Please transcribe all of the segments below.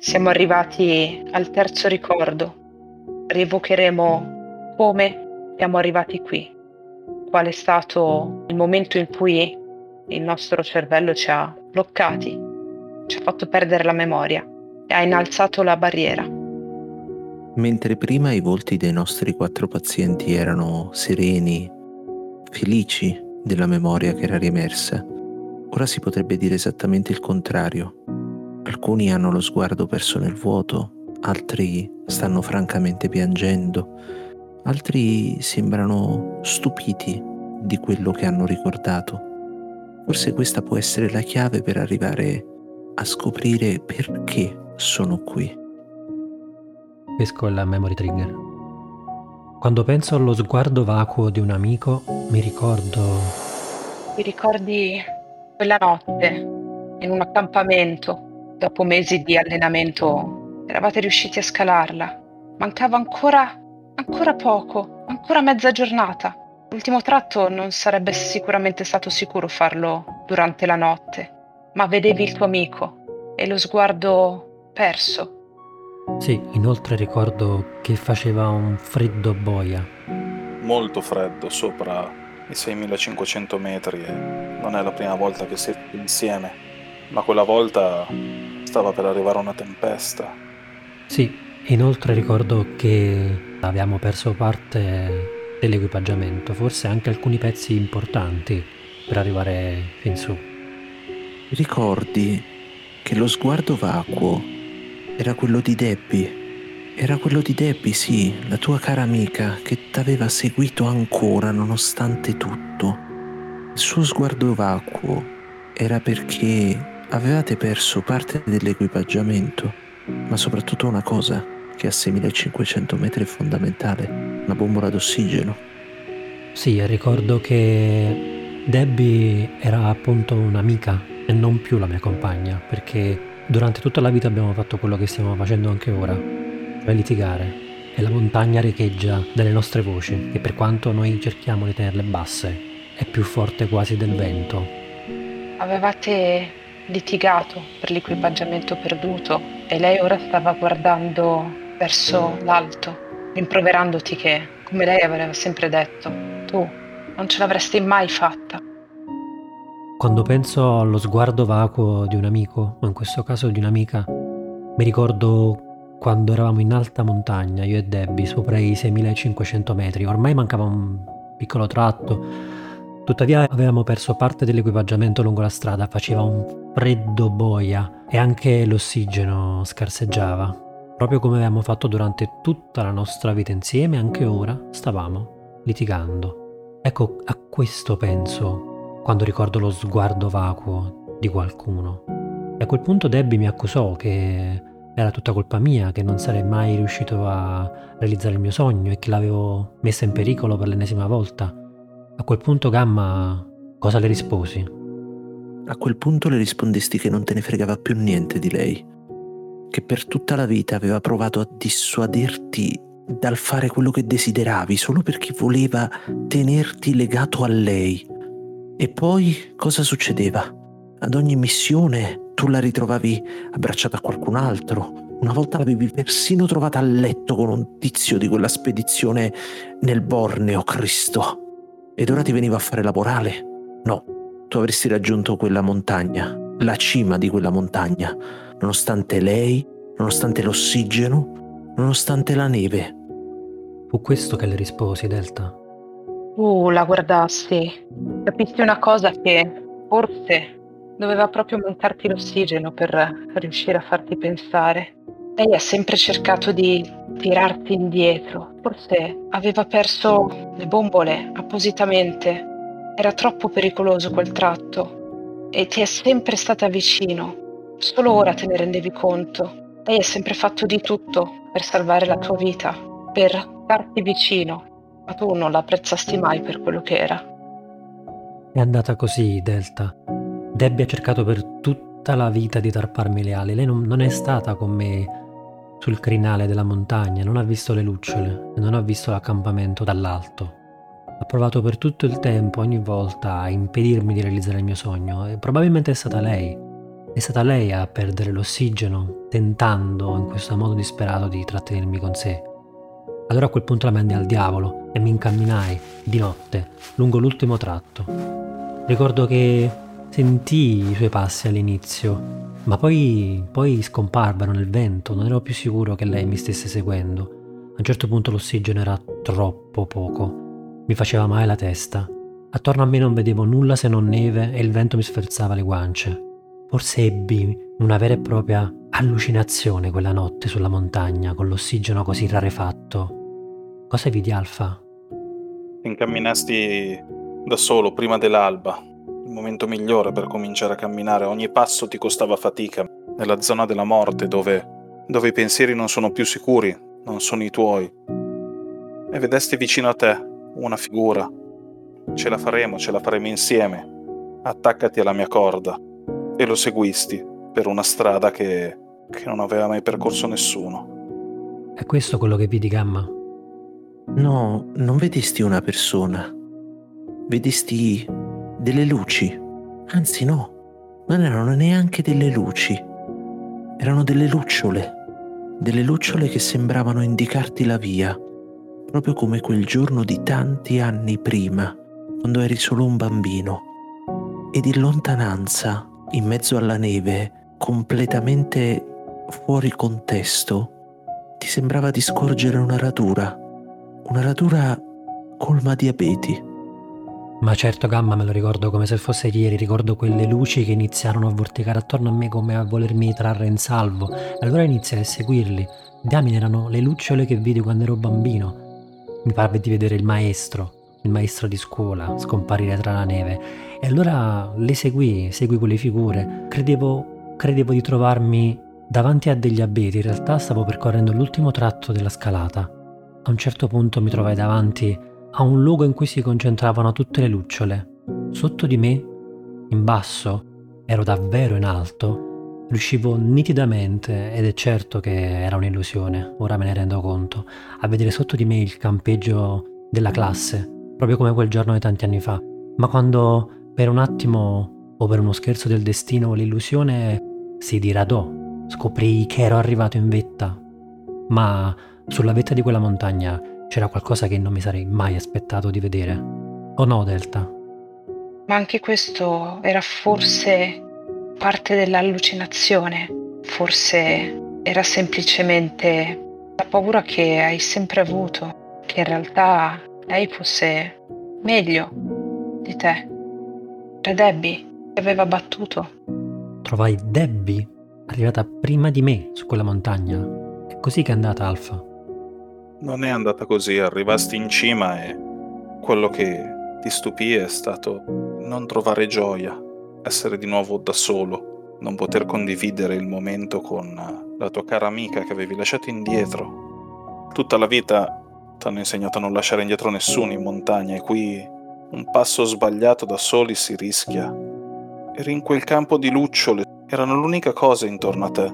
siamo arrivati al terzo ricordo. Rievocheremo come siamo arrivati qui, qual è stato il momento in cui il nostro cervello ci ha bloccati, ci ha fatto perdere la memoria e ha innalzato la barriera. Mentre prima i volti dei nostri quattro pazienti erano sereni, felici della memoria che era riemersa, ora si potrebbe dire esattamente il contrario. Alcuni hanno lo sguardo perso nel vuoto, altri stanno francamente piangendo, altri sembrano stupiti di quello che hanno ricordato. Forse questa può essere la chiave per arrivare a scoprire perché sono qui. Pesco il memory trigger. Quando penso allo sguardo vacuo di un amico, mi ricordo... Ti ricordi quella notte in un accampamento, dopo mesi di allenamento, eravate riusciti a scalarla. Mancava ancora, ancora poco, ancora mezza giornata. L'ultimo tratto non sarebbe sicuramente stato sicuro farlo durante la notte, ma vedevi il tuo amico e lo sguardo perso. Sì, inoltre ricordo che faceva un freddo boia. Molto freddo, sopra i 6500 metri e non è la prima volta che siete insieme, ma quella volta stava per arrivare una tempesta. Sì, inoltre ricordo che abbiamo perso parte dell'equipaggiamento, forse anche alcuni pezzi importanti per arrivare fin su. Ricordi che lo sguardo vacuo era quello di Debbie. Era quello di Debbie, sì, la tua cara amica che t'aveva seguito ancora nonostante tutto. Il suo sguardo vacuo era perché avevate perso parte dell'equipaggiamento, ma soprattutto una cosa che a 6500 metri è fondamentale, una bombola d'ossigeno. Sì, ricordo che Debbie era appunto un'amica e non più la mia compagna, perché durante tutta la vita abbiamo fatto quello che stiamo facendo anche ora, cioè litigare. E la montagna riecheggia delle nostre voci, che per quanto noi cerchiamo di tenerle basse, è più forte quasi del vento. Avevate litigato per l'equipaggiamento perduto e lei ora stava guardando verso l'alto rimproverandoti che, come lei aveva sempre detto, tu non ce l'avresti mai fatta. Quando penso allo sguardo vacuo di un amico, o in questo caso di un'amica, mi ricordo quando eravamo in alta montagna, io e Debbie, sopra i 6500 metri. Ormai mancava un piccolo tratto, tuttavia avevamo perso parte dell'equipaggiamento lungo la strada, faceva un freddo boia e anche l'ossigeno scarseggiava. Proprio come avevamo fatto durante tutta la nostra vita insieme, anche ora stavamo litigando. Ecco, a questo penso quando ricordo lo sguardo vacuo di qualcuno. E a quel punto Debbie mi accusò che era tutta colpa mia, che non sarei mai riuscito a realizzare il mio sogno e che l'avevo messa in pericolo per l'ennesima volta. A quel punto Gamma cosa le risposi? A quel punto le rispondesti che non te ne fregava più niente di lei che per tutta la vita aveva provato a dissuaderti dal fare quello che desideravi solo perché voleva tenerti legato a lei. E poi cosa succedeva? Ad ogni missione tu la ritrovavi abbracciata a qualcun altro. Una volta l'avevi persino trovata a letto con un tizio di quella spedizione nel Borneo, Cristo. Ed ora ti veniva a fare la morale? No, tu avresti raggiunto quella montagna, la cima di quella montagna nonostante lei, nonostante l'ossigeno, nonostante la neve. Fu questo che le risposi, Delta. Uh, la guardassi. Capissi una cosa che forse doveva proprio mancarti l'ossigeno per riuscire a farti pensare. Lei ha sempre cercato di tirarti indietro. Forse aveva perso le bombole appositamente. Era troppo pericoloso quel tratto e ti è sempre stata vicino. Solo ora te ne rendevi conto. Lei ha sempre fatto di tutto per salvare la tua vita, per starti vicino, ma tu non l'apprezzasti mai per quello che era. È andata così, Delta. Debbie ha cercato per tutta la vita di tarparmi le ali. Lei non, non è stata con me sul crinale della montagna, non ha visto le lucciole, non ha visto l'accampamento dall'alto. Ha provato per tutto il tempo, ogni volta, a impedirmi di realizzare il mio sogno e probabilmente è stata lei è stata lei a perdere l'ossigeno, tentando in questo modo disperato di trattenermi con sé. Allora a quel punto la mandai al diavolo e mi incamminai di notte lungo l'ultimo tratto. Ricordo che sentii i suoi passi all'inizio, ma poi, poi scomparvero nel vento, non ero più sicuro che lei mi stesse seguendo. A un certo punto l'ossigeno era troppo poco, mi faceva male la testa. Attorno a me non vedevo nulla se non neve e il vento mi sferzava le guance. Forse ebbi una vera e propria allucinazione quella notte sulla montagna con l'ossigeno così rarefatto. Cosa vidi Alfa? Ti incamminasti da solo prima dell'alba, il momento migliore per cominciare a camminare. Ogni passo ti costava fatica, nella zona della morte dove, dove i pensieri non sono più sicuri, non sono i tuoi. E vedesti vicino a te una figura. Ce la faremo, ce la faremo insieme. Attaccati alla mia corda e lo seguisti per una strada che, che non aveva mai percorso nessuno. È questo quello che vedi, Gamma? No, non vedesti una persona. Vedesti delle luci. Anzi no, non erano neanche delle luci. Erano delle lucciole. Delle lucciole che sembravano indicarti la via, proprio come quel giorno di tanti anni prima, quando eri solo un bambino. Ed in lontananza in mezzo alla neve, completamente fuori contesto, ti sembrava di scorgere una radura, una radura colma di abeti. Ma certo, Gamma, me lo ricordo come se fosse ieri, ricordo quelle luci che iniziarono a vorticare attorno a me come a volermi trarre in salvo. Allora iniziai a seguirli. Diamine erano le lucciole che vidi quando ero bambino. Mi parve di vedere il maestro, il maestro di scuola, scomparire tra la neve. E allora le seguì, seguì quelle figure. Credevo, credevo di trovarmi davanti a degli abeti, in realtà stavo percorrendo l'ultimo tratto della scalata. A un certo punto mi trovai davanti a un luogo in cui si concentravano tutte le lucciole. Sotto di me, in basso, ero davvero in alto, riuscivo nitidamente, ed è certo che era un'illusione, ora me ne rendo conto, a vedere sotto di me il campeggio della classe, proprio come quel giorno di tanti anni fa. Ma quando per un attimo o per uno scherzo del destino l'illusione si diradò, scoprii che ero arrivato in vetta. Ma sulla vetta di quella montagna c'era qualcosa che non mi sarei mai aspettato di vedere. O no, Delta? Ma anche questo era forse parte dell'allucinazione, forse era semplicemente la paura che hai sempre avuto, che in realtà lei fosse meglio di te. Era Debbie che aveva battuto. Trovai Debbie arrivata prima di me su quella montagna. È così che è andata Alfa. Non è andata così, arrivasti in cima e quello che ti stupì è stato non trovare gioia, essere di nuovo da solo, non poter condividere il momento con la tua cara amica che avevi lasciato indietro. Tutta la vita ti hanno insegnato a non lasciare indietro nessuno in montagna e qui un passo sbagliato da soli si rischia. Eri in quel campo di lucciole, erano l'unica cosa intorno a te,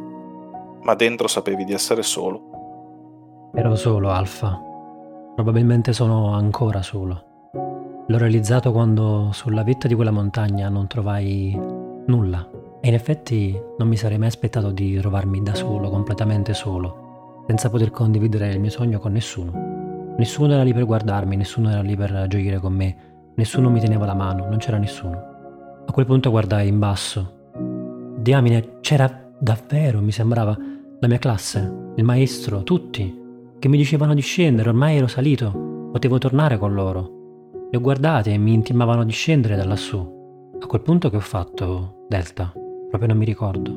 ma dentro sapevi di essere solo. Ero solo, Alfa. Probabilmente sono ancora solo. L'ho realizzato quando sulla vetta di quella montagna non trovai nulla. E in effetti non mi sarei mai aspettato di trovarmi da solo, completamente solo, senza poter condividere il mio sogno con nessuno. Nessuno era lì per guardarmi, nessuno era lì per gioire con me, nessuno mi teneva la mano, non c'era nessuno. A quel punto guardai in basso. Diamine, c'era davvero, mi sembrava, la mia classe, il maestro, tutti, che mi dicevano di scendere, ormai ero salito, potevo tornare con loro. Li ho guardati e mi intimavano di scendere da lassù. A quel punto che ho fatto, Delta, proprio non mi ricordo.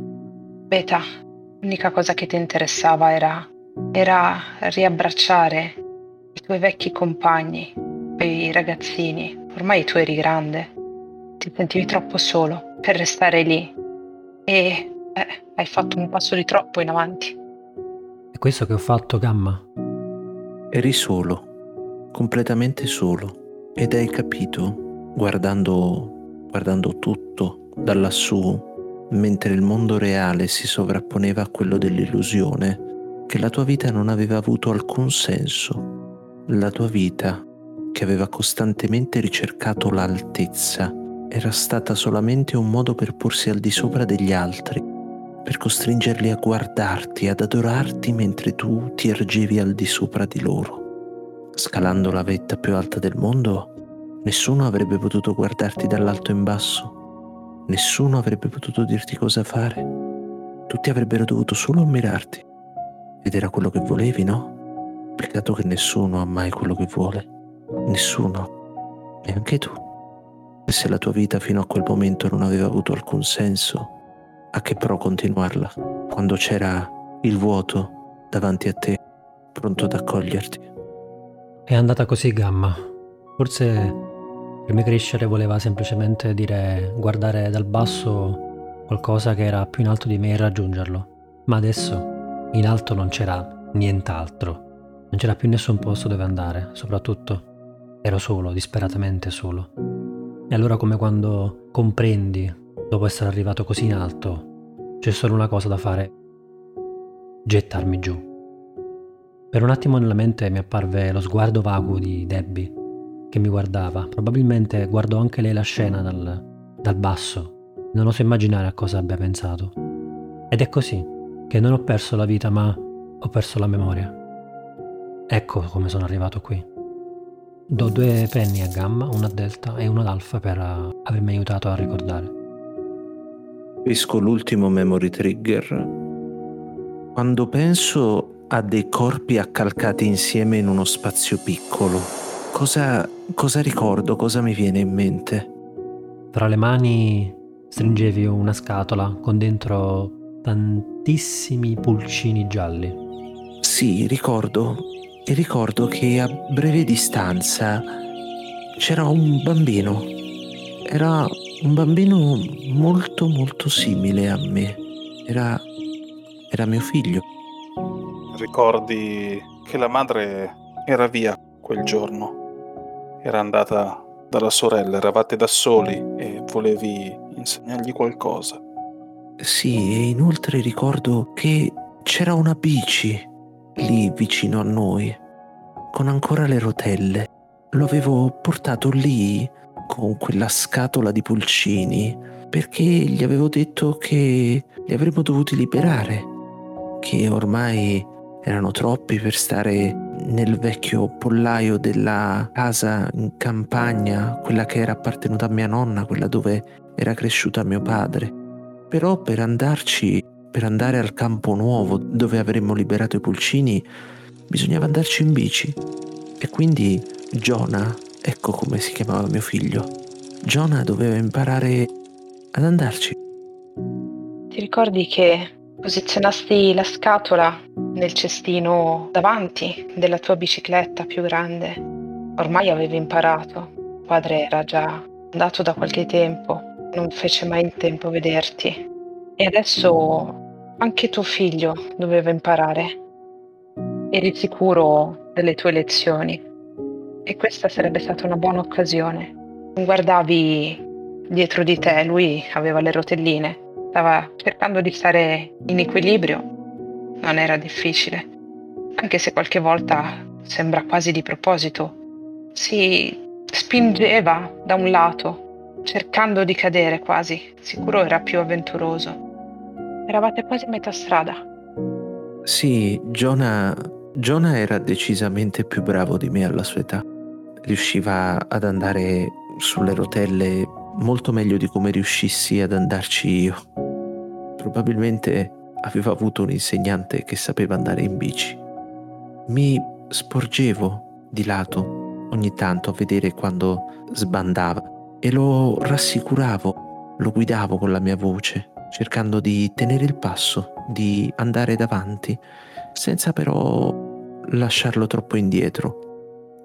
Beta, l'unica cosa che ti interessava era, era riabbracciare i tuoi vecchi compagni, quei ragazzini. Ormai tu eri grande, ti sentivi troppo solo per restare lì e eh, hai fatto un passo di troppo in avanti. Questo che ho fatto, Gamma? Eri solo, completamente solo, ed hai capito, guardando, guardando tutto da lassù, mentre il mondo reale si sovrapponeva a quello dell'illusione, che la tua vita non aveva avuto alcun senso la tua vita, che aveva costantemente ricercato l'altezza era stata solamente un modo per porsi al di sopra degli altri, per costringerli a guardarti, ad adorarti mentre tu ti ergevi al di sopra di loro. Scalando la vetta più alta del mondo, nessuno avrebbe potuto guardarti dall'alto in basso, nessuno avrebbe potuto dirti cosa fare. Tutti avrebbero dovuto solo ammirarti. Ed era quello che volevi, no? Peccato che nessuno ha mai quello che vuole. Nessuno. Neanche tu. E se la tua vita fino a quel momento non aveva avuto alcun senso, a che pro continuarla quando c'era il vuoto davanti a te, pronto ad accoglierti? È andata così, Gamma. Forse prima di crescere voleva semplicemente dire guardare dal basso qualcosa che era più in alto di me e raggiungerlo. Ma adesso in alto non c'era nient'altro. Non c'era più nessun posto dove andare, soprattutto ero solo, disperatamente solo. E allora come quando comprendi, dopo essere arrivato così in alto, c'è solo una cosa da fare, gettarmi giù. Per un attimo nella mente mi apparve lo sguardo vago di Debbie, che mi guardava. Probabilmente guardò anche lei la scena dal, dal basso non oso immaginare a cosa abbia pensato. Ed è così che non ho perso la vita, ma ho perso la memoria. Ecco come sono arrivato qui. Do due penny a gamma, una a delta e una ad alfa per uh, avermi aiutato a ricordare. Capisco l'ultimo memory trigger. Quando penso a dei corpi accalcati insieme in uno spazio piccolo, cosa, cosa ricordo, cosa mi viene in mente? Tra le mani Stringevi una scatola con dentro tantissimi pulcini gialli. Sì, ricordo. E ricordo che a breve distanza c'era un bambino. Era un bambino molto molto simile a me. Era, era mio figlio. Ricordi che la madre era via quel giorno. Era andata dalla sorella, eravate da soli e volevi insegnargli qualcosa. Sì, e inoltre ricordo che c'era una bici lì vicino a noi, con ancora le rotelle. Lo avevo portato lì con quella scatola di pulcini perché gli avevo detto che li avremmo dovuti liberare, che ormai erano troppi per stare nel vecchio pollaio della casa in campagna, quella che era appartenuta a mia nonna, quella dove era cresciuta mio padre. Però per andarci, per andare al campo nuovo dove avremmo liberato i pulcini, bisognava andarci in bici. E quindi Giona, ecco come si chiamava mio figlio, Giona doveva imparare ad andarci. Ti ricordi che posizionasti la scatola nel cestino davanti della tua bicicletta più grande? Ormai avevi imparato. Padre era già andato da qualche tempo non fece mai in tempo a vederti. E adesso anche tuo figlio doveva imparare. Eri sicuro delle tue lezioni e questa sarebbe stata una buona occasione. Guardavi dietro di te, lui aveva le rotelline, stava cercando di stare in equilibrio. Non era difficile, anche se qualche volta sembra quasi di proposito. Si spingeva da un lato cercando di cadere quasi, sicuro era più avventuroso. Eravate quasi a metà strada. Sì, Jonah, Jonah era decisamente più bravo di me alla sua età. Riusciva ad andare sulle rotelle molto meglio di come riuscissi ad andarci io. Probabilmente aveva avuto un insegnante che sapeva andare in bici. Mi sporgevo di lato ogni tanto a vedere quando sbandava e lo rassicuravo, lo guidavo con la mia voce, cercando di tenere il passo, di andare davanti, senza però lasciarlo troppo indietro.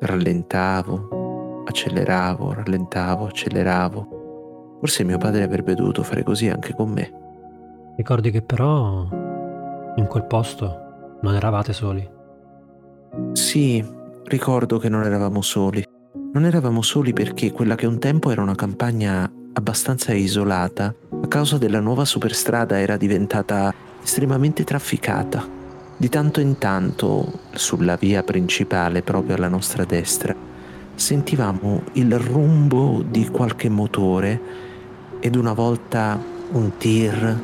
Rallentavo, acceleravo, rallentavo, acceleravo. Forse mio padre avrebbe dovuto fare così anche con me. Ricordi che però in quel posto non eravate soli. Sì, ricordo che non eravamo soli. Non eravamo soli perché quella che un tempo era una campagna abbastanza isolata, a causa della nuova superstrada era diventata estremamente trafficata. Di tanto in tanto, sulla via principale, proprio alla nostra destra, sentivamo il rumbo di qualche motore ed una volta un tir,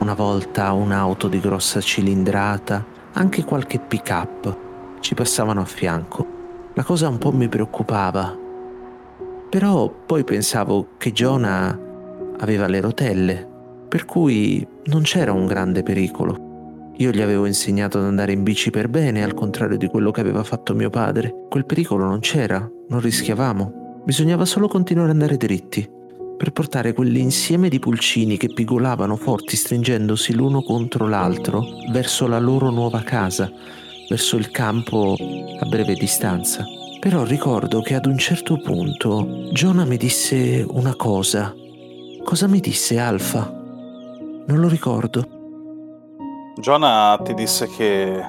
una volta un'auto di grossa cilindrata, anche qualche pick-up ci passavano a fianco. La cosa un po' mi preoccupava, però poi pensavo che Jonah aveva le rotelle, per cui non c'era un grande pericolo. Io gli avevo insegnato ad andare in bici per bene, al contrario di quello che aveva fatto mio padre. Quel pericolo non c'era, non rischiavamo. Bisognava solo continuare ad andare dritti, per portare quell'insieme di pulcini che pigolavano forti stringendosi l'uno contro l'altro verso la loro nuova casa, verso il campo a breve distanza. Però ricordo che ad un certo punto Jonah mi disse una cosa. Cosa mi disse Alfa? Non lo ricordo. Jonah ti disse che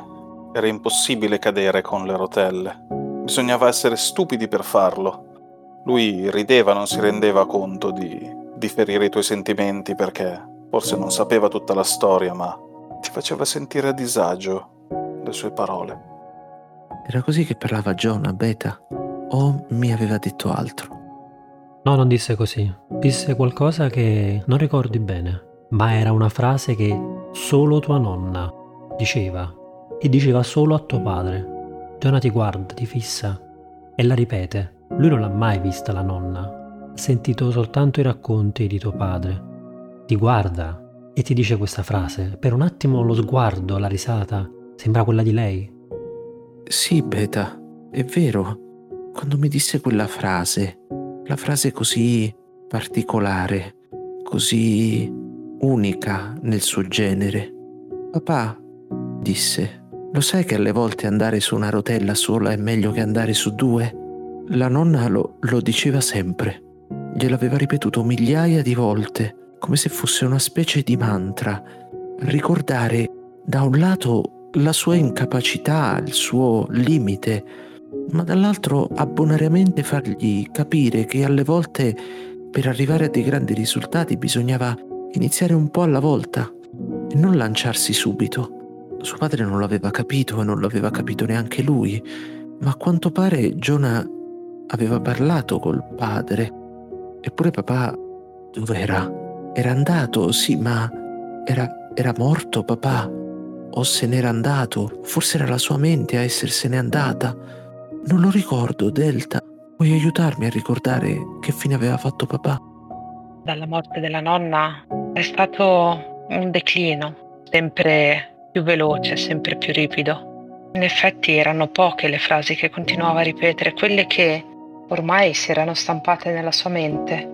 era impossibile cadere con le rotelle. Bisognava essere stupidi per farlo. Lui rideva, non si rendeva conto di, di ferire i tuoi sentimenti perché forse non sapeva tutta la storia, ma ti faceva sentire a disagio le sue parole. Era così che parlava Jonah, Beta? O mi aveva detto altro? No, non disse così. Disse qualcosa che non ricordi bene ma era una frase che solo tua nonna diceva e diceva solo a tuo padre. Giona ti guarda, ti fissa e la ripete. Lui non l'ha mai vista la nonna, ha sentito soltanto i racconti di tuo padre. Ti guarda e ti dice questa frase. Per un attimo lo sguardo, la risata, sembra quella di lei. Sì, Beta, è vero. Quando mi disse quella frase, la frase così particolare, così unica nel suo genere. Papà, disse, lo sai che alle volte andare su una rotella sola è meglio che andare su due? La nonna lo, lo diceva sempre. Gliel'aveva ripetuto migliaia di volte, come se fosse una specie di mantra. Ricordare da un lato la sua incapacità, il suo limite, ma dall'altro abbonariamente fargli capire che alle volte per arrivare a dei grandi risultati bisognava iniziare un po' alla volta e non lanciarsi subito. Suo padre non l'aveva capito e non l'aveva capito neanche lui, ma a quanto pare Jonah aveva parlato col padre. Eppure papà dove era? Andato, sì, ma era, era morto papà. O se n'era andato, forse era la sua mente a essersene andata. Non lo ricordo, Delta. Puoi aiutarmi a ricordare che fine aveva fatto papà? Dalla morte della nonna è stato un declino, sempre più veloce, sempre più ripido. In effetti erano poche le frasi che continuava a ripetere, quelle che ormai si erano stampate nella sua mente.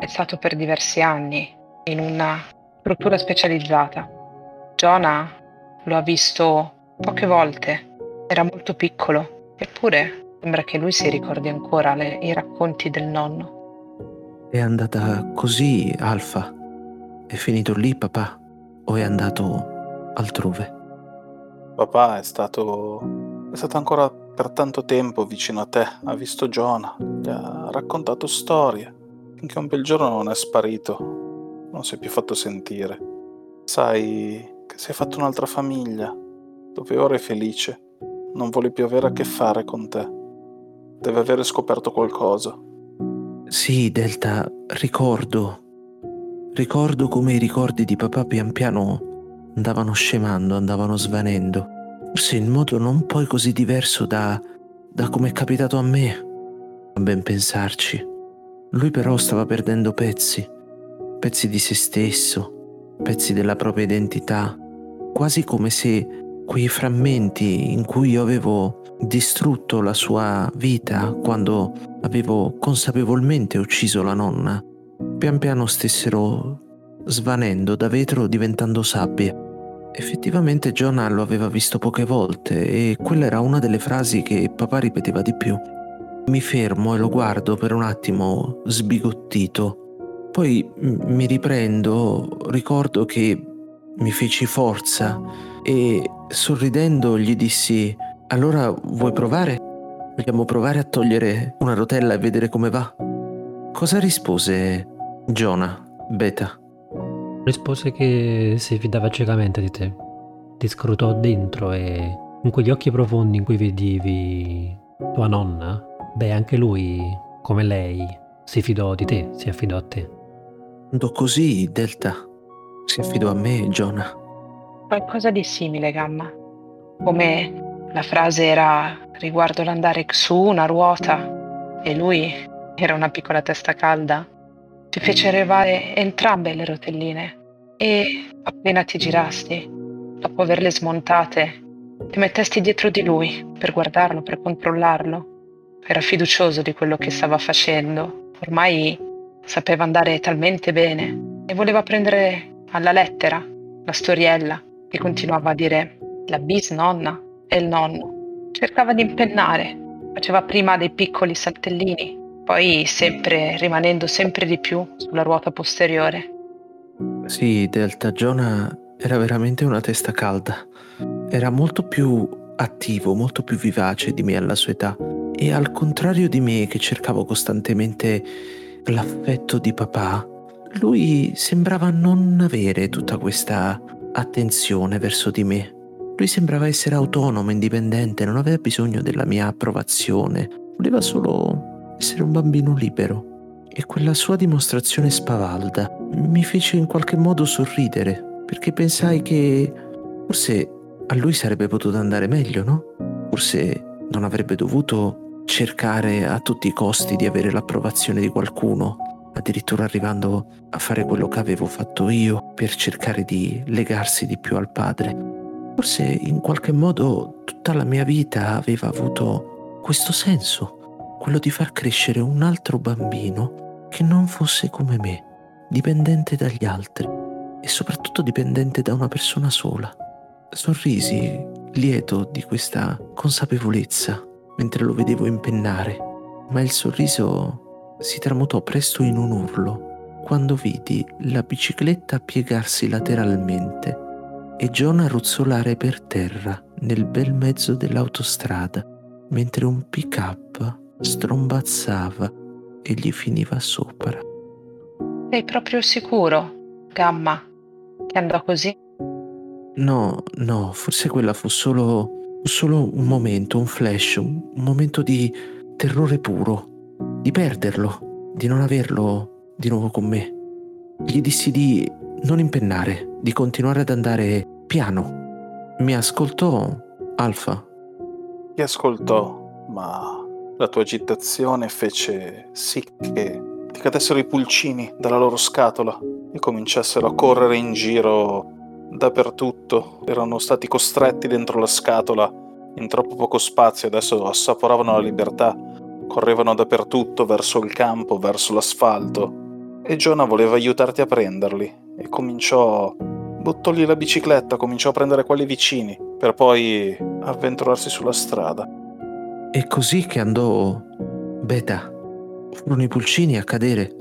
È stato per diversi anni in una struttura specializzata. Jonah lo ha visto poche volte, era molto piccolo, eppure sembra che lui si ricordi ancora le, i racconti del nonno. È andata così, Alfa. È finito lì, papà? O è andato altrove? Papà è stato. è stato ancora per tanto tempo vicino a te. Ha visto Jonah, gli ha raccontato storie. Finché un bel giorno non è sparito, non si è più fatto sentire. Sai che si è fatto un'altra famiglia, dove ora è felice. Non vuole più avere a che fare con te. Deve avere scoperto qualcosa. Sì, Delta, ricordo. Ricordo come i ricordi di papà pian piano andavano scemando, andavano svanendo, forse in modo non poi così diverso da, da come è capitato a me, a ben pensarci. Lui però stava perdendo pezzi, pezzi di se stesso, pezzi della propria identità, quasi come se quei frammenti in cui io avevo distrutto la sua vita quando avevo consapevolmente ucciso la nonna, pian piano stessero svanendo da vetro diventando sabbia. Effettivamente Jonah lo aveva visto poche volte e quella era una delle frasi che papà ripeteva di più. Mi fermo e lo guardo per un attimo sbigottito. Poi mi riprendo, ricordo che mi feci forza e sorridendo gli dissi allora vuoi provare? Vogliamo provare a togliere una rotella e vedere come va? Cosa rispose Jonah, Beta? Rispose che si fidava ciecamente di te. Ti scrutò dentro e in quegli occhi profondi in cui vedevi tua nonna, Beh, anche lui, come lei, si fidò di te, si affidò a te. Andò così, Delta. Si affidò a me, Jonah. Qualcosa di simile, Gamma. Come la frase era riguardo l'andare su una ruota e lui era una piccola testa calda. Ti fece arrivare entrambe le rotelline e appena ti girasti, dopo averle smontate, ti mettesti dietro di lui per guardarlo, per controllarlo. Era fiducioso di quello che stava facendo. Ormai sapeva andare talmente bene e voleva prendere alla lettera la storiella che continuava a dire la bisnonna e il nonno. Cercava di impennare, faceva prima dei piccoli saltellini, poi sempre rimanendo sempre di più sulla ruota posteriore. Sì, Delta Jonah era veramente una testa calda. Era molto più attivo, molto più vivace di me alla sua età e al contrario di me che cercavo costantemente l'affetto di papà, lui sembrava non avere tutta questa attenzione verso di me. Lui sembrava essere autonomo, indipendente, non aveva bisogno della mia approvazione, voleva solo essere un bambino libero. E quella sua dimostrazione spavalda mi fece in qualche modo sorridere, perché pensai che forse a lui sarebbe potuto andare meglio, no? Forse non avrebbe dovuto cercare a tutti i costi di avere l'approvazione di qualcuno, addirittura arrivando a fare quello che avevo fatto io per cercare di legarsi di più al padre. Forse in qualche modo tutta la mia vita aveva avuto questo senso, quello di far crescere un altro bambino che non fosse come me, dipendente dagli altri e soprattutto dipendente da una persona sola. Sorrisi lieto di questa consapevolezza mentre lo vedevo impennare, ma il sorriso si tramutò presto in un urlo quando vidi la bicicletta piegarsi lateralmente e Jonah ruzzolare per terra nel bel mezzo dell'autostrada mentre un pick-up strombazzava e gli finiva sopra. Sei proprio sicuro, Gamma, che andò così? No, no, forse quella fu solo, solo un momento, un flash, un momento di terrore puro di perderlo, di non averlo di nuovo con me. Gli dissi di non impennare, di continuare ad andare piano. Mi ascoltò Alfa. Ti ascoltò, ma la tua agitazione fece sì che ti cadessero i pulcini dalla loro scatola e cominciassero a correre in giro dappertutto. Erano stati costretti dentro la scatola in troppo poco spazio, adesso assaporavano la libertà correvano dappertutto, verso il campo, verso l'asfalto, e Jonah voleva aiutarti a prenderli, e cominciò... buttò lì la bicicletta, cominciò a prendere quelli vicini, per poi avventurarsi sulla strada. È così che andò Beta. Furono i pulcini a cadere.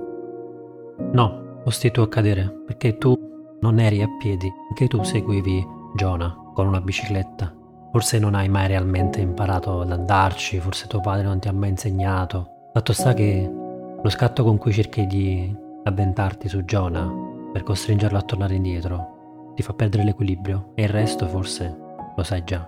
No, fosti tu a cadere, perché tu non eri a piedi, anche tu seguivi Jonah con una bicicletta. Forse non hai mai realmente imparato ad andarci, forse tuo padre non ti ha mai insegnato. Fatto sta che lo scatto con cui cerchi di avventarti su Jonah per costringerlo a tornare indietro ti fa perdere l'equilibrio e il resto forse lo sai già.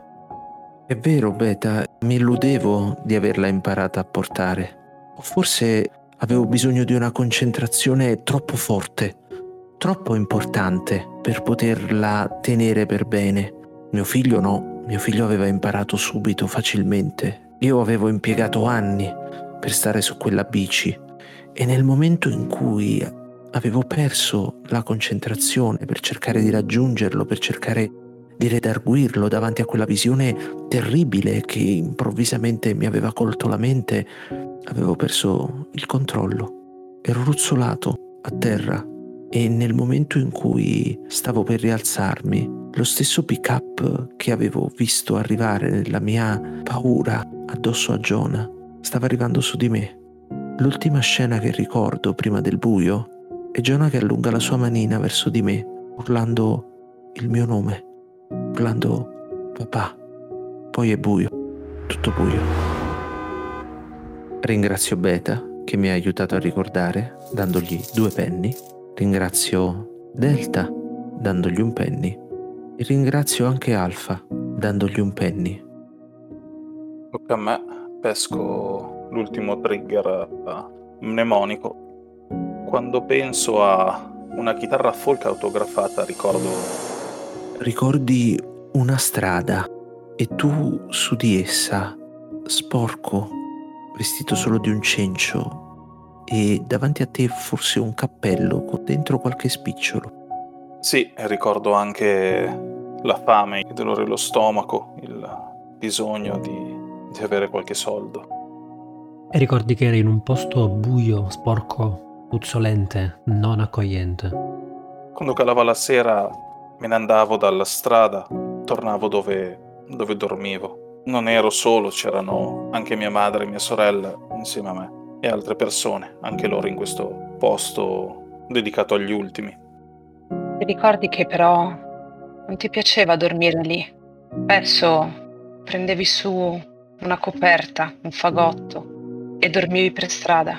È vero, Beta, mi illudevo di averla imparata a portare. O forse avevo bisogno di una concentrazione troppo forte, troppo importante per poterla tenere per bene. Mio figlio no, mio figlio aveva imparato subito, facilmente. Io avevo impiegato anni per stare su quella bici e nel momento in cui avevo perso la concentrazione per cercare di raggiungerlo, per cercare di redarguirlo davanti a quella visione terribile che improvvisamente mi aveva colto la mente, avevo perso il controllo. Ero ruzzolato a terra e nel momento in cui stavo per rialzarmi lo stesso pick-up che avevo visto arrivare nella mia paura addosso a Jonah stava arrivando su di me. L'ultima scena che ricordo prima del buio è Jonah che allunga la sua manina verso di me, urlando il mio nome, urlando papà. Poi è buio, tutto buio. Ringrazio Beta che mi ha aiutato a ricordare, dandogli due penny. Ringrazio Delta, dandogli un penny e ringrazio anche Alfa, dandogli un penny. Tocca a me, pesco l'ultimo trigger uh, mnemonico. Quando penso a una chitarra folk autografata ricordo... Ricordi una strada e tu su di essa, sporco, vestito solo di un cencio e davanti a te forse un cappello con dentro qualche spicciolo. Sì, ricordo anche la fame, il dolore allo stomaco, il bisogno di, di avere qualche soldo. E ricordi che eri in un posto buio, sporco, puzzolente, non accogliente. Quando calava la sera me ne andavo dalla strada, tornavo dove, dove dormivo. Non ero solo, c'erano anche mia madre e mia sorella insieme a me e altre persone, anche loro in questo posto dedicato agli ultimi. Ti ricordi che però non ti piaceva dormire lì? Spesso prendevi su una coperta, un fagotto e dormivi per strada.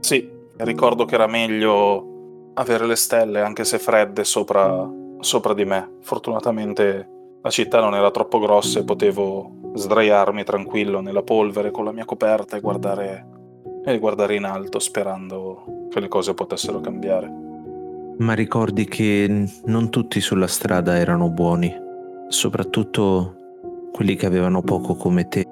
Sì, ricordo che era meglio avere le stelle, anche se fredde, sopra, sopra di me. Fortunatamente la città non era troppo grossa e potevo sdraiarmi tranquillo nella polvere con la mia coperta e guardare, e guardare in alto sperando che le cose potessero cambiare. Ma ricordi che non tutti sulla strada erano buoni, soprattutto quelli che avevano poco come te.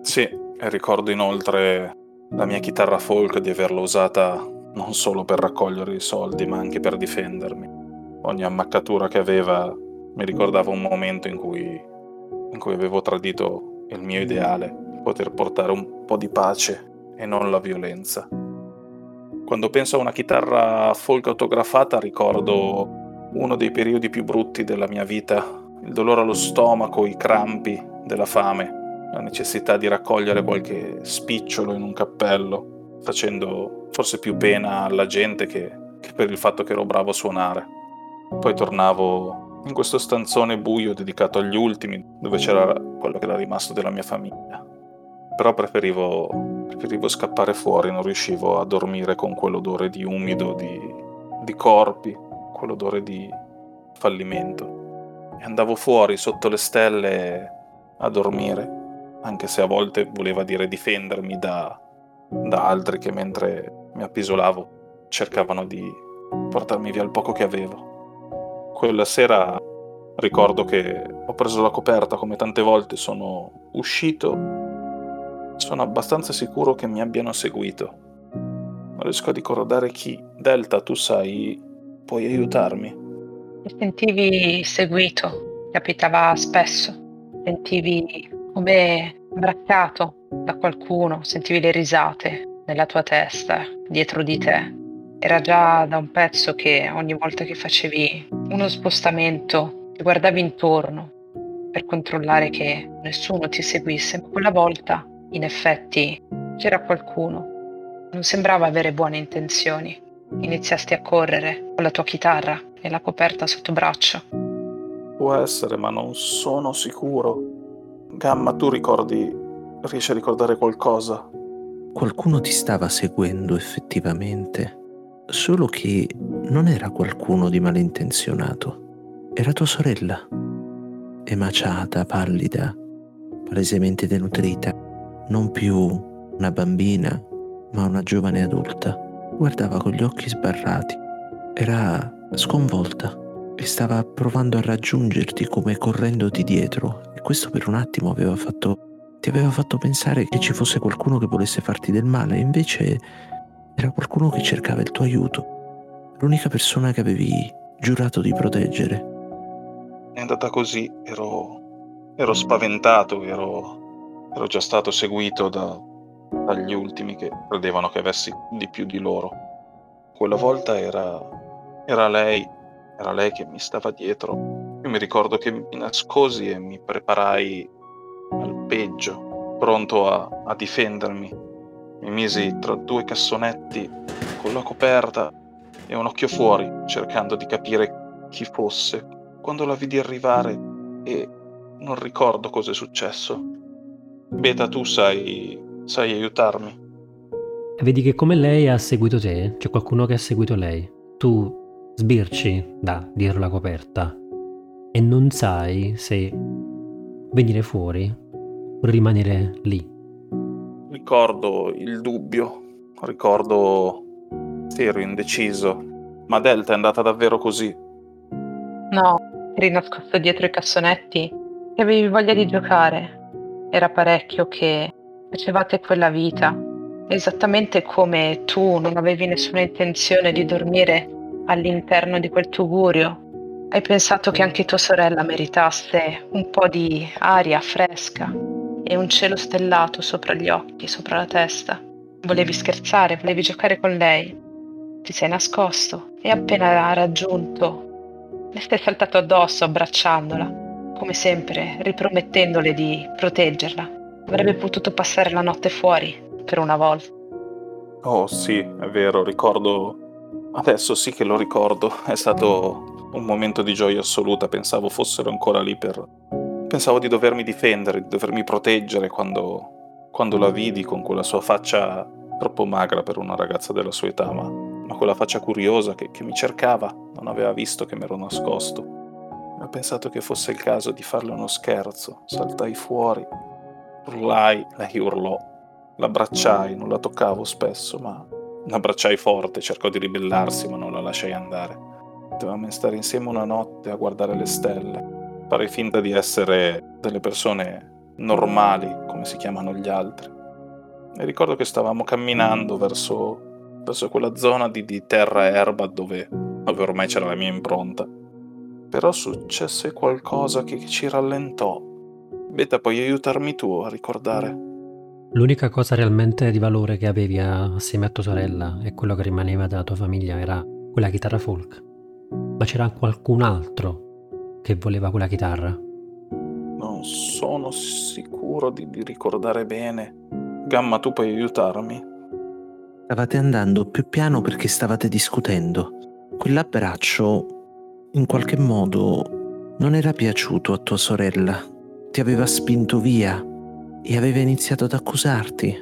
Sì, e ricordo inoltre la mia chitarra folk di averla usata non solo per raccogliere i soldi, ma anche per difendermi. Ogni ammaccatura che aveva mi ricordava un momento in cui, in cui avevo tradito il mio ideale, poter portare un po' di pace e non la violenza. Quando penso a una chitarra folk autografata ricordo uno dei periodi più brutti della mia vita il dolore allo stomaco, i crampi della fame, la necessità di raccogliere qualche spicciolo in un cappello, facendo forse più pena alla gente che, che per il fatto che ero bravo a suonare. Poi tornavo in questo stanzone buio dedicato agli ultimi, dove c'era quello che era rimasto della mia famiglia. Però preferivo, preferivo scappare fuori, non riuscivo a dormire con quell'odore di umido, di, di corpi, quell'odore di fallimento e andavo fuori sotto le stelle a dormire, anche se a volte voleva dire difendermi da, da altri che mentre mi appisolavo cercavano di portarmi via il poco che avevo. Quella sera ricordo che ho preso la coperta come tante volte sono uscito. Sono abbastanza sicuro che mi abbiano seguito. Non riesco a ricordare chi. Delta, tu sai, puoi aiutarmi? Ti sentivi seguito, capitava spesso, sentivi come braccato da qualcuno, sentivi le risate nella tua testa, dietro di te. Era già da un pezzo che ogni volta che facevi uno spostamento ti guardavi intorno per controllare che nessuno ti seguisse, ma quella volta in effetti c'era qualcuno. Non sembrava avere buone intenzioni. Iniziasti a correre con la tua chitarra e la coperta sotto braccio. Può essere, ma non sono sicuro. Gamma, tu ricordi... riesci a ricordare qualcosa? Qualcuno ti stava seguendo effettivamente, solo che non era qualcuno di malintenzionato. Era tua sorella, emaciata, pallida, palesemente denutrita, non più una bambina, ma una giovane adulta. Guardava con gli occhi sbarrati. Era sconvolta e stava provando a raggiungerti come correndoti dietro e questo per un attimo aveva fatto, ti aveva fatto pensare che ci fosse qualcuno che volesse farti del male, invece era qualcuno che cercava il tuo aiuto, l'unica persona che avevi giurato di proteggere. È andata così, ero, ero spaventato, ero, ero già stato seguito da, dagli ultimi che credevano che avessi di più di loro. Quella volta era era lei, era lei che mi stava dietro. Io mi ricordo che mi nascosi e mi preparai al peggio, pronto a, a difendermi. Mi misi tra due cassonetti con la coperta e un occhio fuori, cercando di capire chi fosse. Quando la vidi arrivare e non ricordo cosa è successo. Beta, tu sai, sai aiutarmi. Vedi che come lei ha seguito te, c'è qualcuno che ha seguito lei. Tu sbirci da dietro la coperta e non sai se venire fuori o rimanere lì. Ricordo il dubbio, ricordo sì, ero indeciso, ma Delta è andata davvero così. No, eri nascosto dietro i cassonetti e avevi voglia di giocare. Era parecchio che facevate quella vita, esattamente come tu non avevi nessuna intenzione di dormire all'interno di quel tugurio. Hai pensato che anche tua sorella meritasse un po' di aria fresca e un cielo stellato sopra gli occhi, sopra la testa. Volevi scherzare, volevi giocare con lei. Ti sei nascosto e appena raggiunto le stai saltato addosso abbracciandola, come sempre, ripromettendole di proteggerla. Avrebbe potuto passare la notte fuori, per una volta. Oh sì, è vero, ricordo... Adesso sì che lo ricordo, è stato un momento di gioia assoluta, pensavo fossero ancora lì per Pensavo di dovermi difendere, di dovermi proteggere quando, quando la vidi con quella sua faccia troppo magra per una ragazza della sua età, ma, ma quella faccia curiosa che, che mi cercava, non aveva visto che mi ero nascosto. Ho pensato che fosse il caso di farle uno scherzo, saltai fuori, urlai, lei urlò, l'abbracciai, non la toccavo spesso, ma l'abbracciai forte, cercò di ribellarsi, ma non la lasciai andare. Dovevamo stare insieme una notte a guardare le stelle fare finta di essere delle persone normali, come si chiamano gli altri. E ricordo che stavamo camminando verso, verso quella zona di, di terra e erba dove, dove, ormai c'era la mia impronta. Però successe qualcosa che, che ci rallentò. Beta, puoi aiutarmi tu a ricordare? L'unica cosa realmente di valore che avevi assieme a tua sorella e quello che rimaneva della tua famiglia era quella chitarra folk. Ma c'era qualcun altro che voleva quella chitarra? Non sono sicuro di, di ricordare bene. Gamma, tu puoi aiutarmi? Stavate andando più piano perché stavate discutendo. Quell'abbraccio, in qualche modo, non era piaciuto a tua sorella. Ti aveva spinto via e aveva iniziato ad accusarti.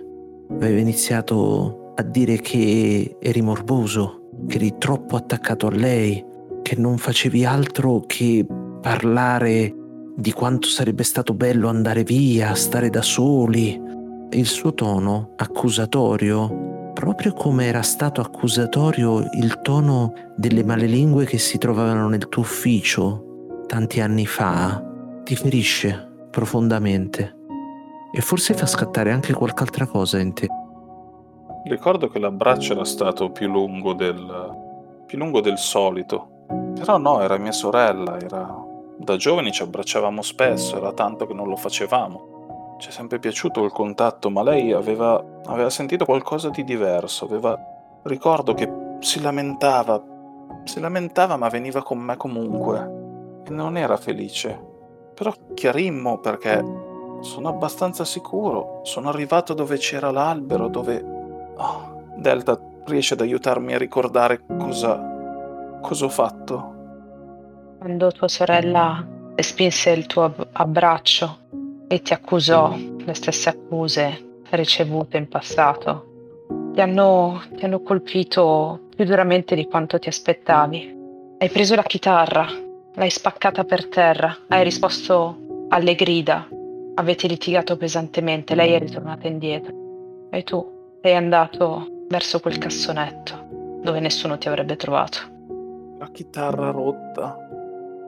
Aveva iniziato a dire che eri morboso, che eri troppo attaccato a lei, che non facevi altro che parlare di quanto sarebbe stato bello andare via, stare da soli. Il suo tono accusatorio, proprio come era stato accusatorio il tono delle malelingue che si trovavano nel tuo ufficio tanti anni fa, ti ferisce profondamente e forse fa scattare anche qualche altra cosa in te. Ricordo che l'abbraccio era stato più lungo del, più lungo del solito, però no, era mia sorella, era da giovani ci abbracciavamo spesso, era tanto che non lo facevamo. Ci è sempre piaciuto il contatto, ma lei aveva, aveva sentito qualcosa di diverso, aveva... Ricordo che si lamentava, si lamentava ma veniva con me comunque e non era felice. Però chiarimmo perché sono abbastanza sicuro, sono arrivato dove c'era l'albero, dove... Oh, Delta riesce ad aiutarmi a ricordare cosa... cosa ho fatto? Quando tua sorella respinse il tuo abbraccio e ti accusò le stesse accuse ricevute in passato, ti hanno, ti hanno colpito più duramente di quanto ti aspettavi. Hai preso la chitarra, l'hai spaccata per terra, hai risposto alle grida, avete litigato pesantemente, lei è ritornata indietro e tu sei andato verso quel cassonetto dove nessuno ti avrebbe trovato. La chitarra rotta,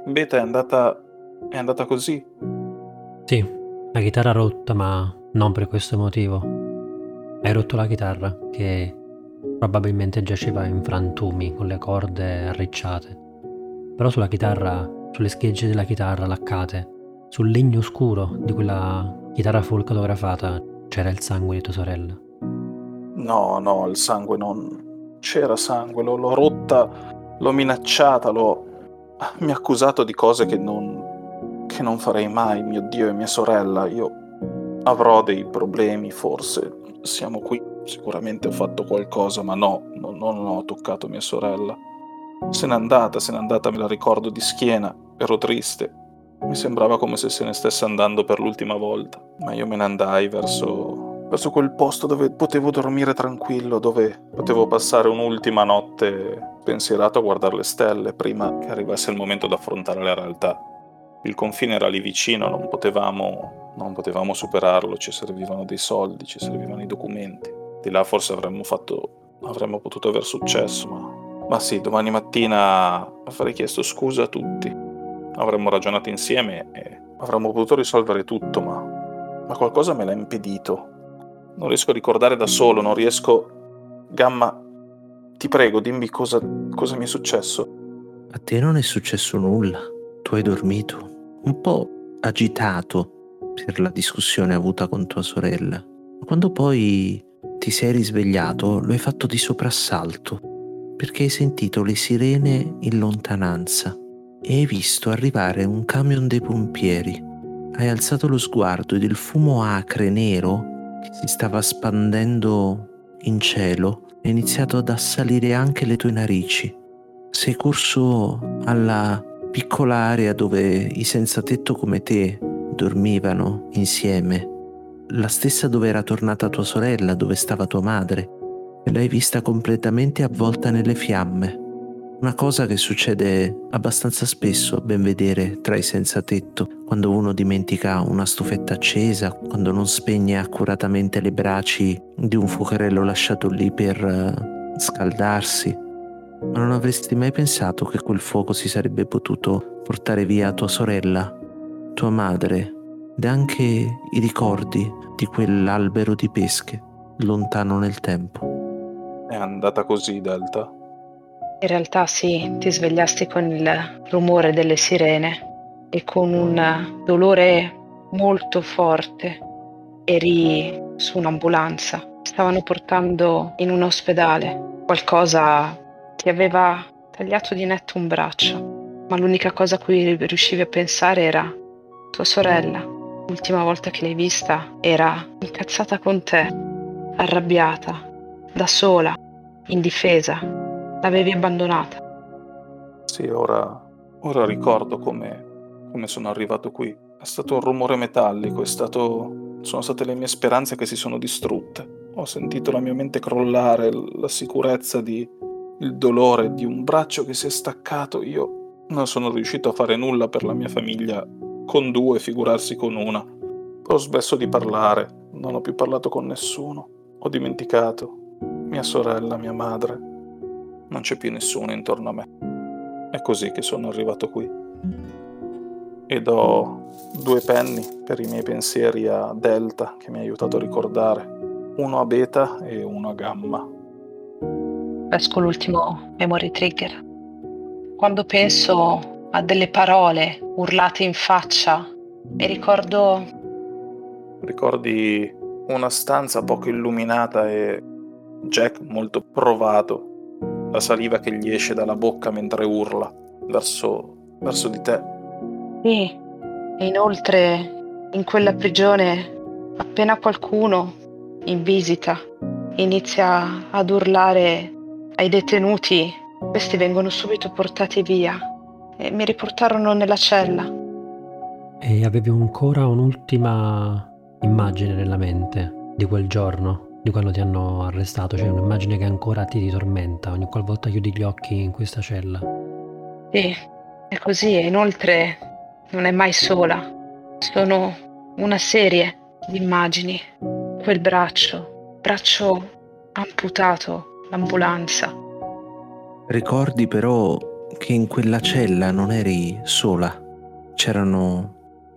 Beta è andata. è andata così. Sì, la chitarra rotta, ma non per questo motivo. Hai rotto la chitarra, che probabilmente giaceva in frantumi con le corde arricciate. Però sulla chitarra, sulle schegge della chitarra laccate, sul legno scuro di quella chitarra folk fotografata, c'era il sangue di tua sorella. No, no, il sangue non. C'era sangue, l'ho, l'ho rotta, l'ho minacciata, l'ho mi ha accusato di cose che non, che non farei mai, mio Dio e mia sorella. Io avrò dei problemi, forse. Siamo qui, sicuramente ho fatto qualcosa, ma no, non, non ho toccato mia sorella. Se n'è andata, se n'è andata, me la ricordo di schiena, ero triste. Mi sembrava come se se ne stesse andando per l'ultima volta, ma io me ne andai verso, verso quel posto dove potevo dormire tranquillo, dove potevo passare un'ultima notte pensierato a guardare le stelle prima che arrivasse il momento di affrontare la realtà. Il confine era lì vicino, non potevamo non potevamo superarlo, ci servivano dei soldi, ci servivano i documenti. Di là forse avremmo fatto, avremmo potuto aver successo, ma, ma sì, domani mattina avrei chiesto scusa a tutti. Avremmo ragionato insieme e avremmo potuto risolvere tutto, ma, ma qualcosa me l'ha impedito. Non riesco a ricordare da solo, non riesco... Gamma, ti prego, dimmi cosa, cosa mi è successo. A te non è successo nulla. Tu hai dormito. Un po' agitato per la discussione avuta con tua sorella. Quando poi ti sei risvegliato, lo hai fatto di soprassalto, perché hai sentito le sirene in lontananza e hai visto arrivare un camion dei pompieri. Hai alzato lo sguardo ed il fumo acre nero si stava spandendo in cielo è iniziato ad assalire anche le tue narici. Sei corso alla piccola area dove i senza tetto come te dormivano insieme, la stessa dove era tornata tua sorella, dove stava tua madre, e l'hai vista completamente avvolta nelle fiamme. Una cosa che succede abbastanza spesso a ben vedere tra i senza tetto, quando uno dimentica una stufetta accesa, quando non spegne accuratamente le braci di un fuocherello lasciato lì per uh, scaldarsi. Ma non avresti mai pensato che quel fuoco si sarebbe potuto portare via tua sorella tua madre ed anche i ricordi di quell'albero di pesche lontano nel tempo. È andata così, Delta? In realtà sì, ti svegliasti con il rumore delle sirene e con un dolore molto forte. Eri su un'ambulanza, stavano portando in un ospedale. Qualcosa ti aveva tagliato di netto un braccio, ma l'unica cosa a cui riuscivi a pensare era tua sorella, l'ultima volta che l'hai vista, era incazzata con te, arrabbiata, da sola, indifesa. L'avevi abbandonata. Sì, ora, ora ricordo come, come sono arrivato qui. È stato un rumore metallico, stato, sono state le mie speranze che si sono distrutte. Ho sentito la mia mente crollare, la sicurezza di il dolore di un braccio che si è staccato. Io non sono riuscito a fare nulla per la mia famiglia con due, figurarsi con una. Ho smesso di parlare, non ho più parlato con nessuno. Ho dimenticato mia sorella, mia madre. Non c'è più nessuno intorno a me. È così che sono arrivato qui. Ed ho due penny per i miei pensieri a Delta che mi ha aiutato a ricordare. Uno a beta e uno a gamma. Pesco l'ultimo memory trigger. Quando penso a delle parole urlate in faccia e ricordo... Ricordi una stanza poco illuminata e Jack molto provato, la saliva che gli esce dalla bocca mentre urla verso, verso di te. Sì, e inoltre in quella prigione appena qualcuno in visita inizia ad urlare ai detenuti, questi vengono subito portati via e mi riportarono nella cella. E avevi ancora un'ultima immagine nella mente di quel giorno, di quando ti hanno arrestato, cioè un'immagine che ancora ti ritormenta ogni qualvolta chiudi gli occhi in questa cella. Sì, è così e inoltre non è mai sola. Sono una serie di immagini. Quel braccio, braccio amputato, l'ambulanza. Ricordi però che in quella cella non eri sola, c'erano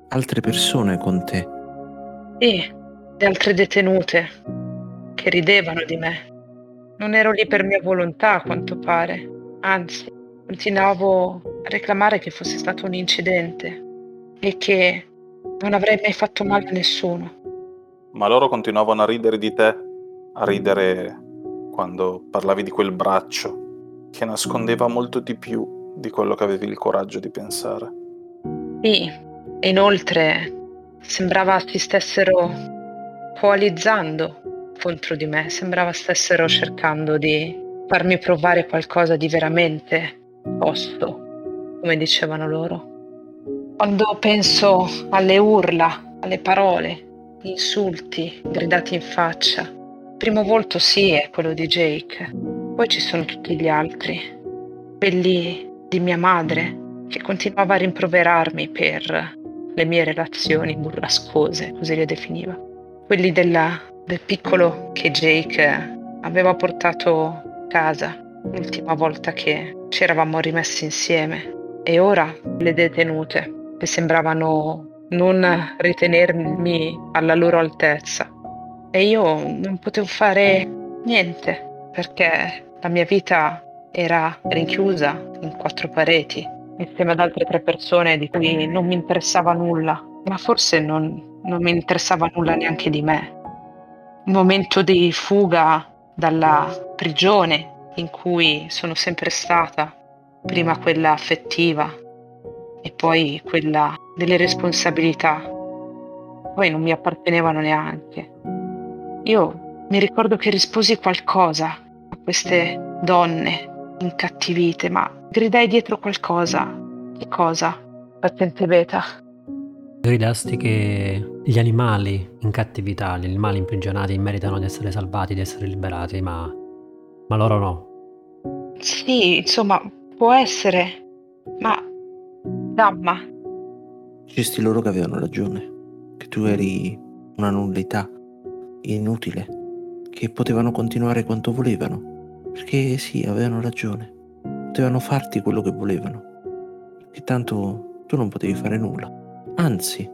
altre persone con te. Sì, le altre detenute che ridevano di me. Non ero lì per mia volontà, a quanto pare. Anzi, continuavo a reclamare che fosse stato un incidente e che non avrei mai fatto male a nessuno. Ma loro continuavano a ridere di te, a ridere quando parlavi di quel braccio che nascondeva molto di più di quello che avevi il coraggio di pensare. Sì, e inoltre sembrava si stessero coalizzando contro di me, sembrava stessero cercando di farmi provare qualcosa di veramente posto, come dicevano loro. Quando penso alle urla, alle parole, gli insulti gridati in faccia, il primo volto sì è quello di Jake, poi ci sono tutti gli altri, quelli di mia madre, che continuava a rimproverarmi per le mie relazioni burrascose, così le definiva. Quelli della, del piccolo che Jake aveva portato a casa l'ultima volta che ci eravamo rimessi insieme e ora le detenute che sembravano non ritenermi alla loro altezza e io non potevo fare niente perché la mia vita era rinchiusa in quattro pareti insieme ad altre tre persone di cui non mi interessava nulla, ma forse non, non mi interessava nulla neanche di me. Un momento di fuga dalla prigione in cui sono sempre stata, prima quella affettiva e poi quella delle responsabilità. Poi non mi appartenevano neanche. Io mi ricordo che risposi qualcosa a queste donne incattivite, ma gridai dietro qualcosa. Che cosa? Paziente beta. Gridasti che gli animali in cattività, gli animali imprigionati meritano di essere salvati, di essere liberati, ma, ma loro no. Sì, insomma, può essere, ma Damma. Dicesti loro che avevano ragione, che tu eri una nullità, inutile, che potevano continuare quanto volevano, perché sì, avevano ragione, potevano farti quello che volevano, e tanto tu non potevi fare nulla. Anzi,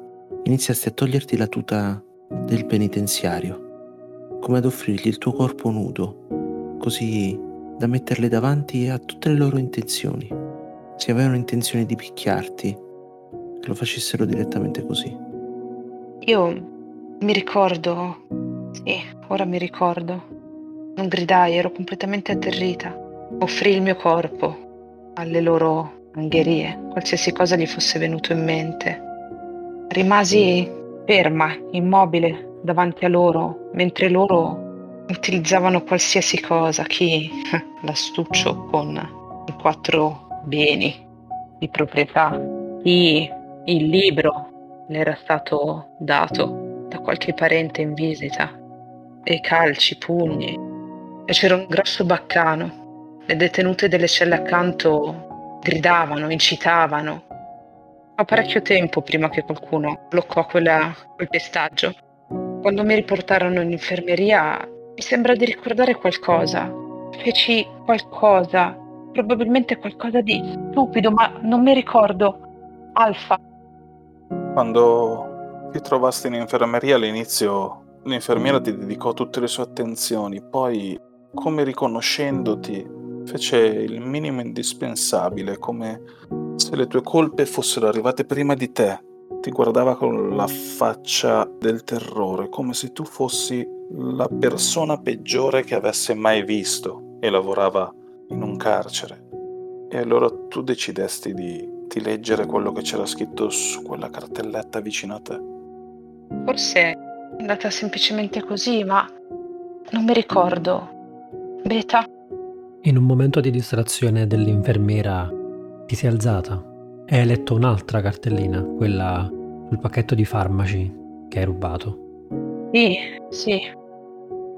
iniziasti a toglierti la tuta del penitenziario, come ad offrirgli il tuo corpo nudo, così da metterle davanti a tutte le loro intenzioni. Se avevano intenzione di picchiarti, che lo facessero direttamente così. Io mi ricordo, sì, ora mi ricordo. Non gridai, ero completamente atterrita. Offrì il mio corpo alle loro angherie, qualsiasi cosa gli fosse venuto in mente. Rimasi ferma, immobile, davanti a loro, mentre loro utilizzavano qualsiasi cosa, chi l'astuccio con i quattro beni di proprietà, chi il libro le era stato dato da qualche parente in visita, e calci, pugni, e c'era un grosso baccano. Le detenute delle celle accanto gridavano, incitavano. Fa parecchio tempo prima che qualcuno bloccò quella, quel pestaggio. Quando mi riportarono in infermeria mi sembra di ricordare qualcosa. Feci qualcosa, probabilmente qualcosa di stupido, ma non mi ricordo. Alfa. Quando ti trovasti in infermeria all'inizio, l'infermiera ti dedicò tutte le sue attenzioni, poi, come riconoscendoti, fece il minimo indispensabile, come se le tue colpe fossero arrivate prima di te. Ti guardava con la faccia del terrore, come se tu fossi la persona peggiore che avesse mai visto e lavorava in un carcere. E allora tu decidesti di, di leggere quello che c'era scritto su quella cartelletta vicino a te. Forse è andata semplicemente così, ma non mi ricordo. Beta? In un momento di distrazione dell'infermiera ti sei alzata e hai letto un'altra cartellina, quella sul pacchetto di farmaci che hai rubato. Sì, sì.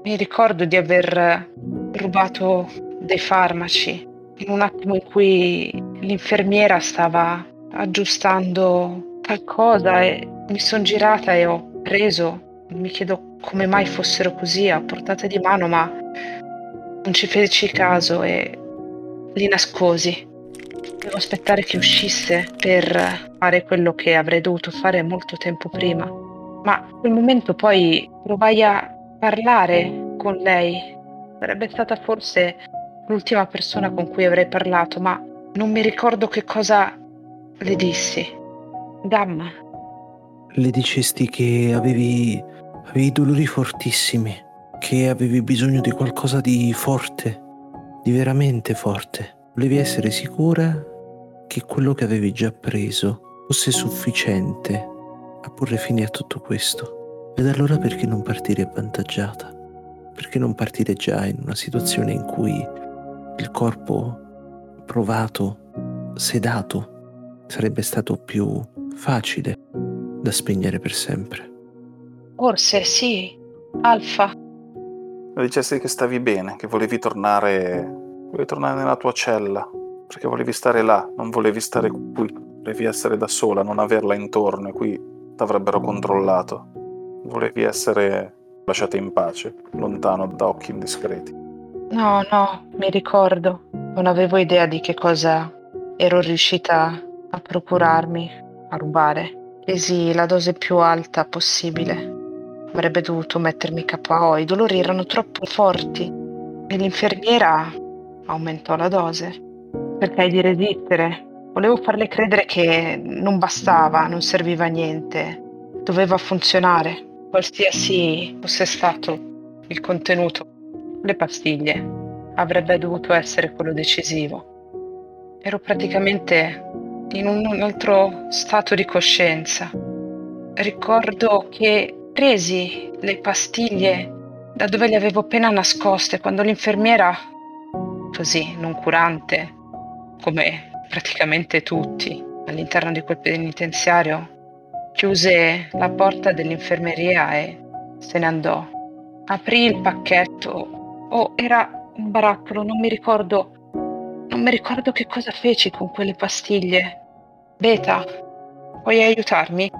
Mi ricordo di aver rubato dei farmaci in un attimo in cui l'infermiera stava aggiustando qualcosa e mi sono girata e ho preso. Mi chiedo come mai fossero così a portata di mano, ma non ci feci caso e li nascosi. Devo aspettare che uscisse per fare quello che avrei dovuto fare molto tempo prima ma in quel momento poi provai a parlare con lei. Sarebbe stata forse l'ultima persona con cui avrei parlato, ma non mi ricordo che cosa le dissi. Gamma. Le dicesti che avevi, avevi dolori fortissimi, che avevi bisogno di qualcosa di forte, di veramente forte. Volevi essere sicura che quello che avevi già preso fosse sufficiente a porre fine a tutto questo. Ed allora perché non partire avvantaggiata? Perché non partire già in una situazione in cui il corpo provato, sedato, sarebbe stato più facile da spegnere per sempre? Forse sì, Alfa. Mi dicesti che stavi bene, che volevi tornare, volevi tornare nella tua cella, perché volevi stare là, non volevi stare qui. Volevi essere da sola, non averla intorno e qui t'avrebbero controllato. Volevi essere lasciata in pace, lontano da occhi indiscreti. No, no, mi ricordo. Non avevo idea di che cosa ero riuscita a procurarmi, a rubare. Presi la dose più alta possibile. Avrebbe dovuto mettermi KO, i dolori erano troppo forti e l'infermiera aumentò la dose. Cercai di resistere. Volevo farle credere che non bastava, non serviva a niente, doveva funzionare, qualsiasi fosse stato il contenuto. Le pastiglie avrebbe dovuto essere quello decisivo. Ero praticamente in un altro stato di coscienza. Ricordo che presi le pastiglie da dove le avevo appena nascoste quando l'infermiera, così noncurante, come praticamente tutti all'interno di quel penitenziario, chiuse la porta dell'infermeria e se ne andò. Aprì il pacchetto. Oh, era un barattolo, non mi ricordo. Non mi ricordo che cosa feci con quelle pastiglie. Beta, puoi aiutarmi?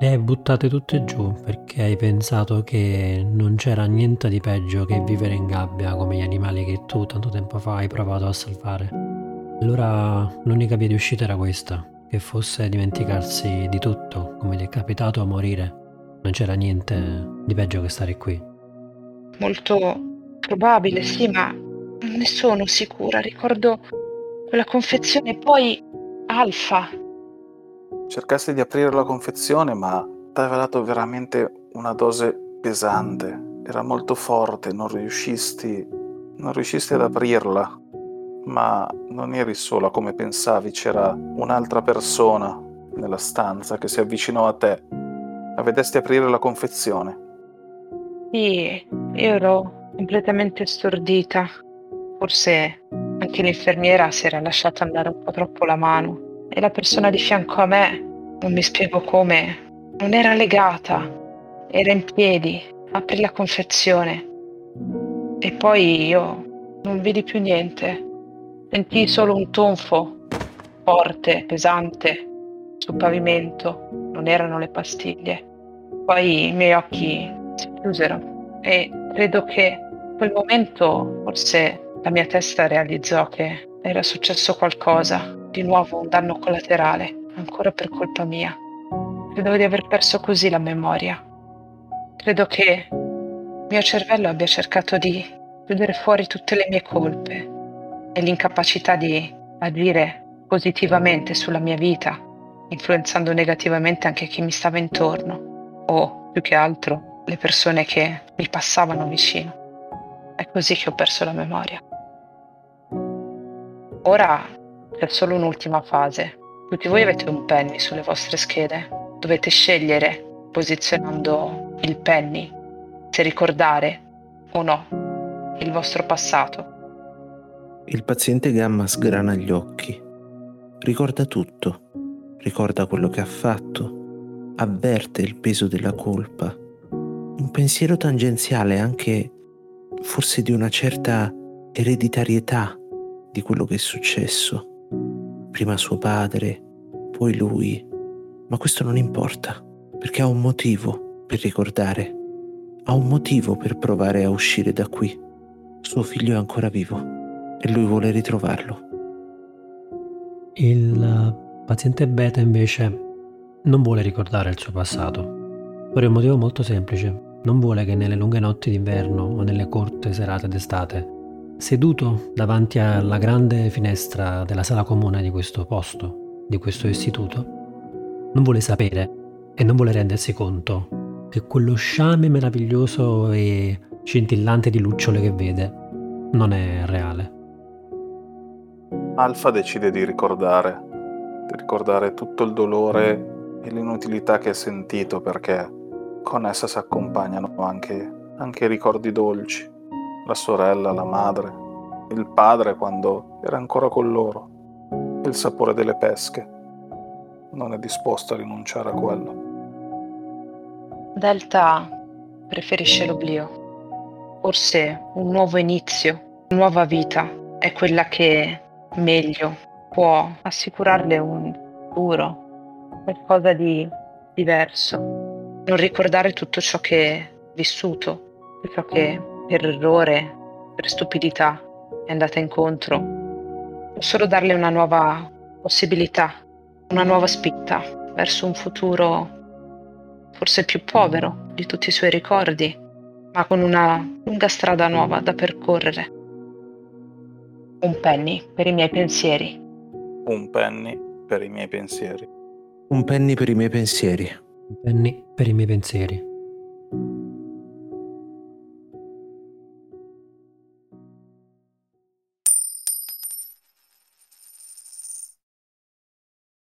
Le hai buttate tutte giù perché hai pensato che non c'era niente di peggio che vivere in gabbia come gli animali che tu tanto tempo fa hai provato a salvare. Allora l'unica via di uscita era questa, che fosse dimenticarsi di tutto, come gli è capitato a morire. Non c'era niente di peggio che stare qui. Molto probabile, sì, ma non ne sono sicura. Ricordo quella confezione e poi Alfa. Cercasti di aprire la confezione, ma ti aveva dato veramente una dose pesante. Era molto forte, non riuscisti, non riuscisti ad aprirla. Ma non eri sola come pensavi, c'era un'altra persona nella stanza che si avvicinò a te. La vedesti aprire la confezione. Sì, io ero completamente stordita. Forse anche l'infermiera si era lasciata andare un po' troppo la mano e la persona di fianco a me, non mi spiego come, non era legata, era in piedi, aprì la confezione e poi io non vidi più niente. Sentii solo un tonfo forte, pesante, sul pavimento. Non erano le pastiglie. Poi i miei occhi si chiusero e credo che in quel momento forse la mia testa realizzò che era successo qualcosa, di nuovo un danno collaterale, ancora per colpa mia. Credo di aver perso così la memoria. Credo che il mio cervello abbia cercato di chiudere fuori tutte le mie colpe, e l'incapacità di agire positivamente sulla mia vita, influenzando negativamente anche chi mi stava intorno o più che altro le persone che mi passavano vicino. È così che ho perso la memoria. Ora c'è solo un'ultima fase. Tutti voi avete un penny sulle vostre schede. Dovete scegliere, posizionando il penny, se ricordare o no il vostro passato il paziente gamma sgrana gli occhi. Ricorda tutto. Ricorda quello che ha fatto. Avverte il peso della colpa. Un pensiero tangenziale anche forse di una certa ereditarietà di quello che è successo. Prima suo padre, poi lui. Ma questo non importa, perché ha un motivo per ricordare. Ha un motivo per provare a uscire da qui. Suo figlio è ancora vivo e lui vuole ritrovarlo. Il paziente beta invece non vuole ricordare il suo passato, per un motivo molto semplice. Non vuole che nelle lunghe notti d'inverno o nelle corte serate d'estate, seduto davanti alla grande finestra della sala comune di questo posto, di questo istituto, non vuole sapere e non vuole rendersi conto che quello sciame meraviglioso e scintillante di lucciole che vede non è reale. Alfa decide di ricordare, di ricordare tutto il dolore e l'inutilità che ha sentito perché con essa si accompagnano anche, anche ricordi dolci, la sorella, la madre, il padre quando era ancora con loro, il sapore delle pesche. Non è disposto a rinunciare a quello. Delta preferisce l'oblio. Forse un nuovo inizio, nuova vita è quella che meglio può assicurarle un futuro, qualcosa di diverso. Non ricordare tutto ciò che è vissuto, ciò che per errore, per stupidità è andata incontro. Solo darle una nuova possibilità, una nuova spinta verso un futuro forse più povero di tutti i suoi ricordi, ma con una lunga strada nuova da percorrere. Un penny per i miei pensieri. Un penny per i miei pensieri. Un penny per i miei pensieri. Un penny per i miei pensieri.